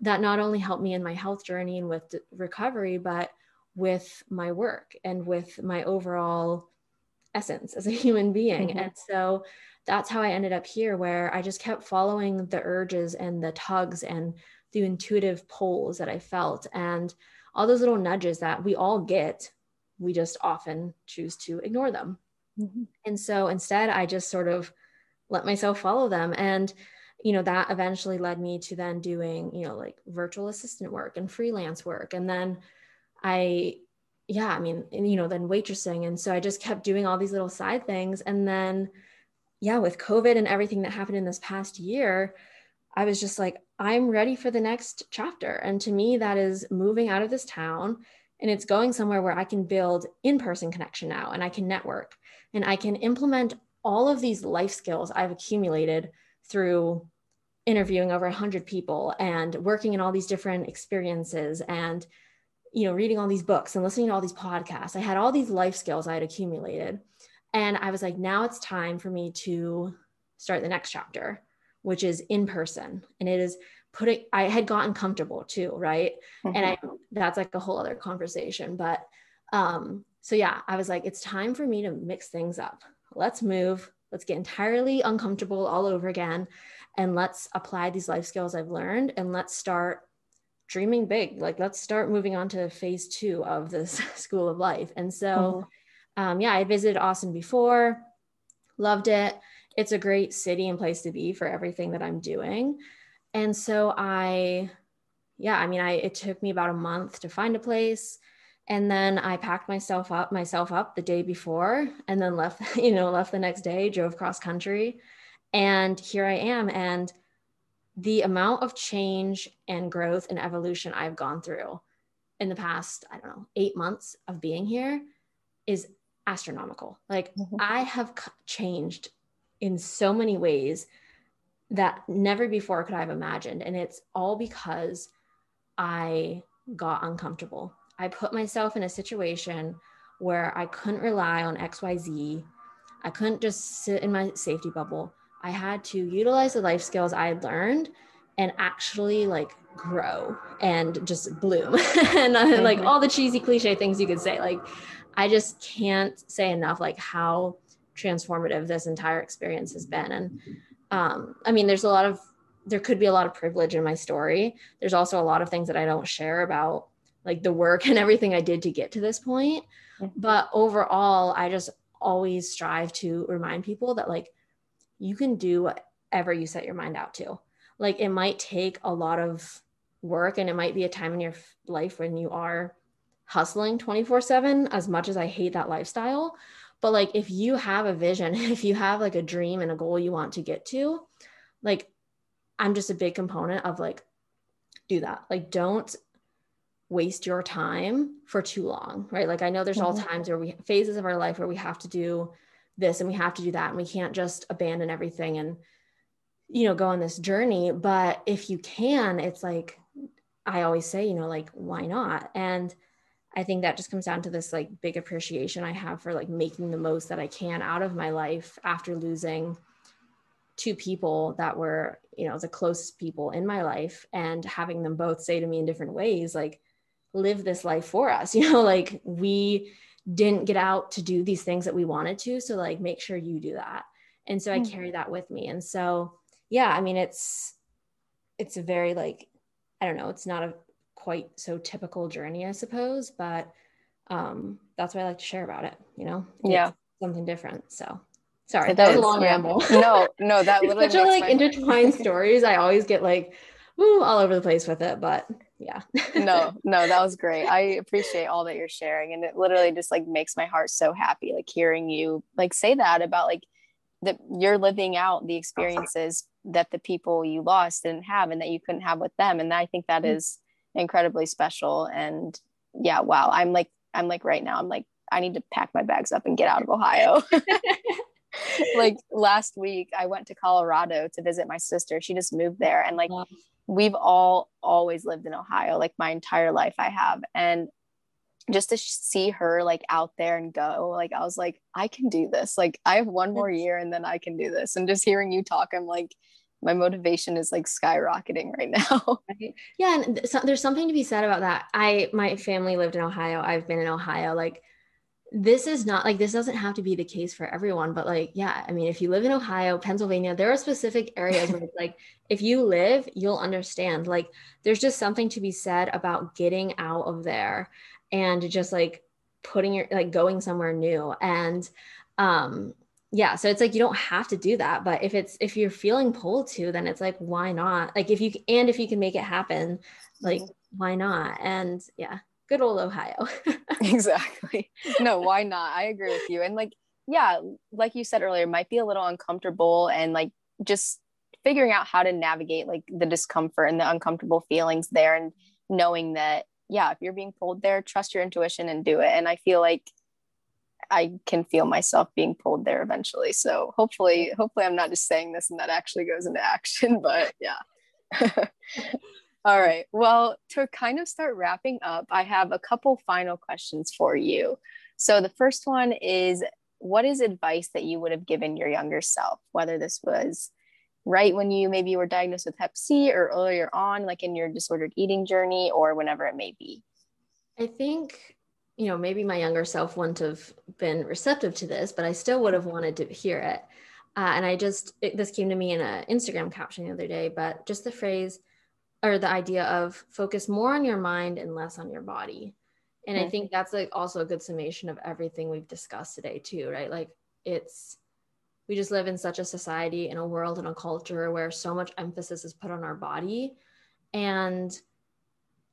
that not only helped me in my health journey and with recovery, but with my work and with my overall essence as a human being. Mm-hmm. And so that's how I ended up here, where I just kept following the urges and the tugs and the intuitive pulls that I felt and all those little nudges that we all get. We just often choose to ignore them. Mm-hmm. And so instead, I just sort of let myself follow them. And, you know, that eventually led me to then doing, you know, like virtual assistant work and freelance work. And then I, yeah, I mean, you know, then waitressing. And so I just kept doing all these little side things. And then, yeah, with COVID and everything that happened in this past year, I was just like, I'm ready for the next chapter. And to me, that is moving out of this town, and it's going somewhere where I can build in person connection now and I can network and I can implement all of these life skills I've accumulated through interviewing over 100 people and working in all these different experiences and you know reading all these books and listening to all these podcasts. I had all these life skills i had accumulated. And i was like now it's time for me to start the next chapter which is in person. And it is putting i had gotten comfortable too right? Mm-hmm. and i that's like a whole other conversation. But um so yeah i was like it's time for me to mix things up. Let's move. Let's get entirely uncomfortable all over again. And let's apply these life skills i've learned and let's start dreaming big. Like let's start moving on to phase two of this <laughs> school of life. And so mm-hmm. um, yeah i visited austin before loved it. It's a great city and place to be for everything that i'm doing. And so i yeah i mean i it took me about a month to find a place. And then i packed myself up myself up the day before and then left <laughs> you know left the next day drove cross country. And here i am. And the amount of change and growth and evolution i've gone through in the past i don't know eight months of being here is astronomical like mm-hmm. i have changed in so many ways that never before could I have imagined. And it's all because I got uncomfortable. I put myself in a situation where I couldn't rely on XYZ. I couldn't just sit in my safety bubble. I had to utilize the life skills I had learned and actually like grow and just bloom <laughs> and uh, like mm-hmm. all the cheesy cliche things you could say. Like, I just can't say enough like how transformative this entire experience has been. And um, I mean, there's a lot of, there could be a lot of privilege in my story. There's also a lot of things that I don't share about like the work and everything I did to get to this point. But overall, I just always strive to remind people that like you can do whatever you set your mind out to. Like it might take a lot of work and it might be a time in your life when you are hustling 24 7 as much as I hate that lifestyle. But like if you have a vision, <laughs> if you have like a dream and a goal you want to get to, like I'm just a big component of like do that. Like don't waste your time for too long, right? Like I know there's all mm-hmm. times where we phases of our life where we have to do this and we have to do that and we can't just abandon everything and you know go on this journey, but if you can, it's like I always say, you know, like why not? And I think that just comes down to this like big appreciation I have for like making the most that I can out of my life after losing two people that were, you know, the closest people in my life and having them both say to me in different ways, like, live this life for us, <laughs> you know, like we didn't get out to do these things that we wanted to. So, like, make sure you do that. And so I mm-hmm. carry that with me. And so, yeah, I mean, it's, it's a very like, I don't know, it's not a quite so typical journey, I suppose, but um, that's why I like to share about it, you know? It's yeah. Something different. So sorry, that, that was a long ramble. <laughs> No, no, that <laughs> literally such a like intertwined <laughs> stories. I always get like, ooh, all over the place with it, but yeah. no, <laughs> no, that was great. I appreciate all that you're sharing. And it literally just like makes my heart so happy, like hearing you like say that about like that you're living out the experiences that the people you lost didn't have and that you couldn't have with them. And I think that mm-hmm. is incredibly special and yeah wow i'm like i'm like right now i'm like i need to pack my bags up and get out of ohio <laughs> <laughs> like last week i went to colorado to visit my sister she just moved there and like we've all always lived in ohio like my entire life i have and just to see her like out there and go like i was like i can do this like i have one more year and then i can do this and just hearing you talk i'm like my motivation is like skyrocketing right now. <laughs> Yeah, and so, there's something to be said about that. I my family lived in Ohio. I've been in Ohio. Like this is not like this doesn't have to be the case for everyone, but like yeah, I mean, if you live in Ohio, Pennsylvania, there are specific areas where it's like if you live, you'll understand. Like there's just something to be said about getting out of there and just like putting your like going somewhere new and um yeah so it's like you don't have to do that but if it's if you're feeling pulled to then it's like why not like if you and if you can make it happen like mm-hmm. why not and yeah good old ohio <laughs> exactly no why not i agree with you and like yeah like you said earlier might be a little uncomfortable and like just figuring out how to navigate like the discomfort and the uncomfortable feelings there and knowing that yeah, if you're being pulled there, trust your intuition and do it. And I feel like I can feel myself being pulled there eventually. So hopefully, hopefully I'm not just saying this and that actually goes into action, <laughs> but yeah. <laughs> All right. Well, to kind of start wrapping up, I have a couple final questions for you. So the first one is what is advice that you would have given your younger self, whether this was right when you maybe were diagnosed with hep C or earlier on, like in your disordered eating journey or whenever it may be? I think, you know, maybe my younger self wouldn't have been receptive to this, but I still would have wanted to hear it. Uh, and I just, it, this came to me in an Instagram caption the other day, but just the phrase or the idea of focus more on your mind and less on your body. And mm-hmm. I think that's like also a good summation of everything we've discussed today, too, right? Like it's, we just live in such a society in a world and a culture where so much emphasis is put on our body and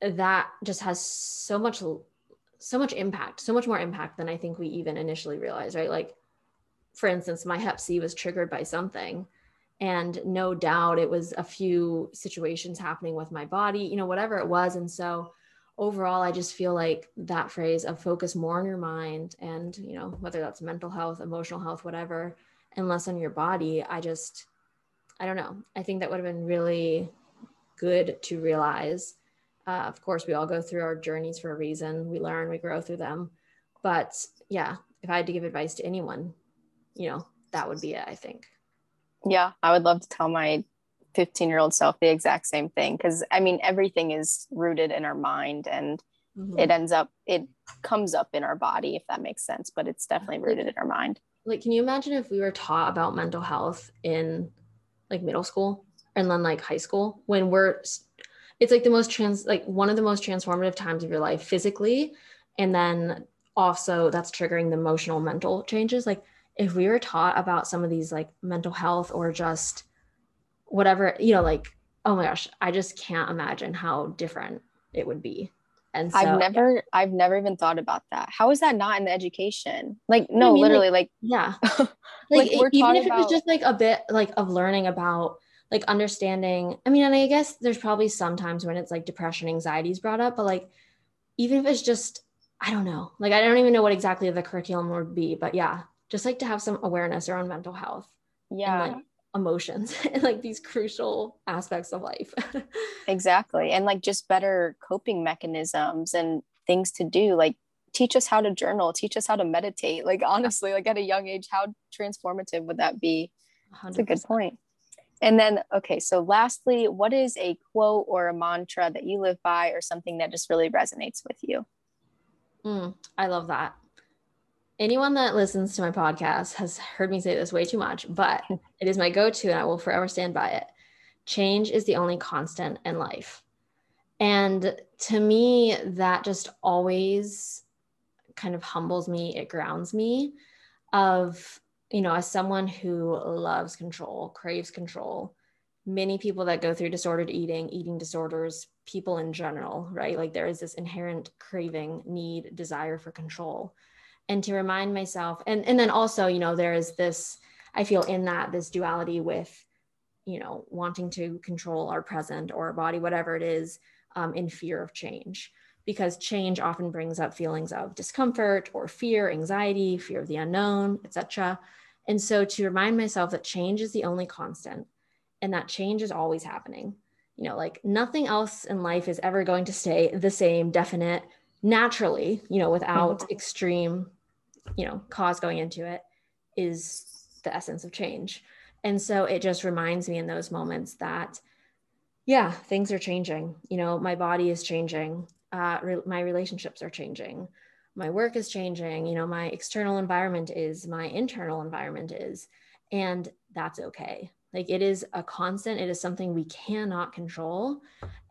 that just has so much so much impact so much more impact than i think we even initially realized right like for instance my hep c was triggered by something and no doubt it was a few situations happening with my body you know whatever it was. And so overall i just feel like that phrase of focus more on your mind and you know whether that's mental health emotional health whatever and less on your body i just i don't know. I think that would have been really good to realize. Uh, of course we all go through our journeys for a reason. We learn we grow through them. But yeah if i had to give advice to anyone you know that would be it i think yeah i would love to tell my 15 year old self the exact same thing because i mean everything is rooted in our mind and mm-hmm. it ends up it comes up in our body if that makes sense but it's definitely rooted in our mind like can you imagine if we were taught about mental health in like middle school and then like high school when we're it's like the most trans like one of the most transformative times of your life physically and then also that's triggering the emotional mental changes like if we were taught about some of these like mental health or just whatever you know like oh my gosh i just can't imagine how different it would be and so, I've never, yeah. I've never even thought about that. How is that not in the education? Like, no, I mean, literally, like, like yeah, <laughs> like, like even if about... it was just like a bit like of learning about like understanding. I mean, and I guess there's probably sometimes when it's like depression, anxiety is brought up, but like, even if it's just, I don't know, like, I don't even know what exactly the curriculum would be, but yeah, just like to have some awareness around mental health. Yeah. And, like, emotions <laughs> and like these crucial aspects of life. <laughs> exactly. And like just better coping mechanisms and things to do. Like teach us how to journal, teach us how to meditate. Like honestly, like at a young age, how transformative would that be? 100%. That's a good point. And then, okay, so lastly, what is a quote or a mantra that you live by or something that just really resonates with you? Mm, I love that anyone that listens to my podcast has heard me say this way too much, but <laughs> it is my go to and I will forever stand by it. Change is the only constant in life. And to me, that just always kind of humbles me, it grounds me of, you know, as someone who loves control, craves control, many people that go through disordered eating, eating disorders, people in general, right? Like there is this inherent craving, need, desire for control and to remind myself and and then also you know there is this i feel in that this duality with you know wanting to control our present or our body whatever it is um, in fear of change. Because change often brings up feelings of discomfort or fear anxiety fear of the unknown etc and so to remind myself that change is the only constant and that change is always happening. You know like nothing else in life is ever going to stay the same definite naturally, you know, without mm-hmm. extreme, you know, cause going into it is the essence of change. And so it just reminds me in those moments that, yeah, things are changing. You know, my body is changing. Uh, re- my relationships are changing. My work is changing. You know, my external environment is, my internal environment is. And that's okay. Like it is a constant, it is something we cannot control.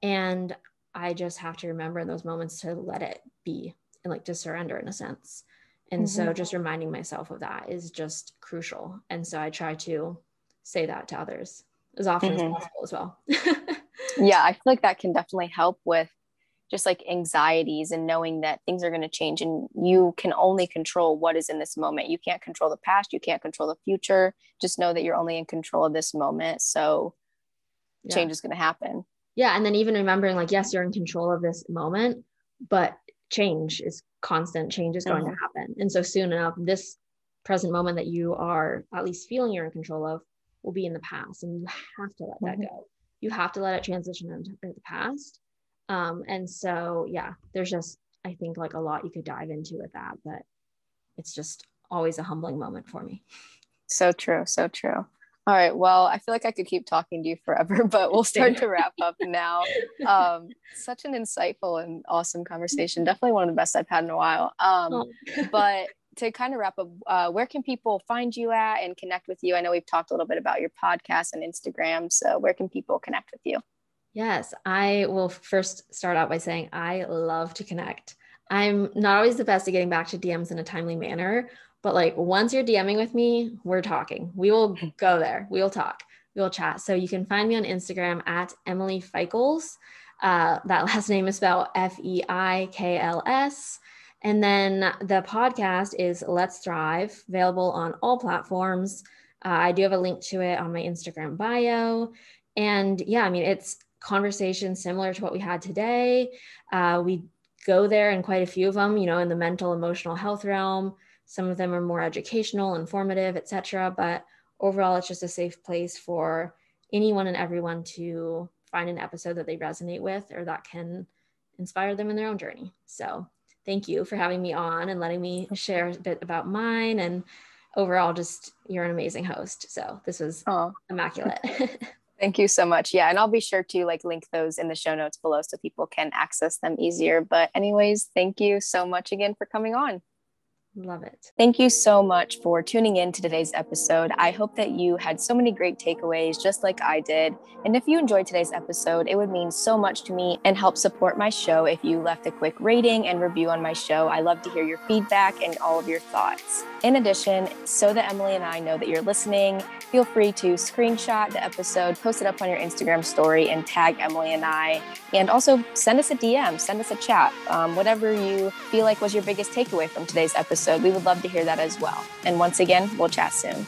And I just have to remember in those moments to let it be and like to surrender in a sense. And mm-hmm. so just reminding myself of that is just crucial. And so I try to say that to others as often mm-hmm. as possible as well. <laughs> yeah, I feel like that can definitely help with just like anxieties and knowing that things are going to change and you can only control what is in this moment. You can't control the past, you can't control the future. Just know that you're only in control of this moment. So yeah. change is going to happen yeah and then even remembering like yes you're in control of this moment but change is constant, change is going mm-hmm. to happen. And so soon enough, this present moment that you are at least feeling you're in control of will be in the past. And you have to let mm-hmm. that go. You have to let it transition into the past. Um, and so, yeah, there's just, I think, like a lot you could dive into with that, but it's just always a humbling moment for me. So true. So true. All right. Well, I feel like I could keep talking to you forever, <laughs> but we'll start to wrap up now. Um, such an insightful and awesome conversation. Definitely one of the best I've had in a while. Um, oh. <laughs> but to kind of wrap up, uh, where can people find you at and connect with you? I know we've talked a little bit about your podcast and Instagram. So, where can people connect with you? Yes, I will first start out by saying I love to connect. I'm not always the best at getting back to DMs in a timely manner, but like once you're DMing with me, we're talking. We will go there. We will talk. We will chat. So you can find me on Instagram at Emily Feikels. Uh, that <laughs> last name is spelled F E I K L S. And then the podcast is Let's Thrive, available on all platforms. Uh, I do have a link to it on my Instagram bio. And yeah, I mean, it's conversation similar to what we had today. Uh, we go there in quite a few of them, you know, in the mental, emotional health realm. Some of them are more educational, informative, etc. But overall, it's just a safe place for anyone and everyone to find an episode that they resonate with or that can inspire them in their own journey. So thank you for having me on and letting me share a bit about mine and overall just you're an amazing host so this was oh. immaculate <laughs> <laughs> thank you so much yeah and i'll be sure to like link those in the show notes below so people can access them easier but anyways thank you so much again for coming on Love it. Thank you so much for tuning in to today's episode. I hope that you had so many great takeaways, just like I did. And if you enjoyed today's episode, it would mean so much to me and help support my show if you left a quick rating and review on my show. I love to hear your feedback and all of your thoughts. In addition, so that Emily and I know that you're listening, feel free to screenshot the episode, post it up on your Instagram story, and tag Emily and I. And also send us a DM, send us a chat, um, whatever you feel like was your biggest takeaway from today's episode episode. We would love to hear that as well. And once again, we'll chat soon.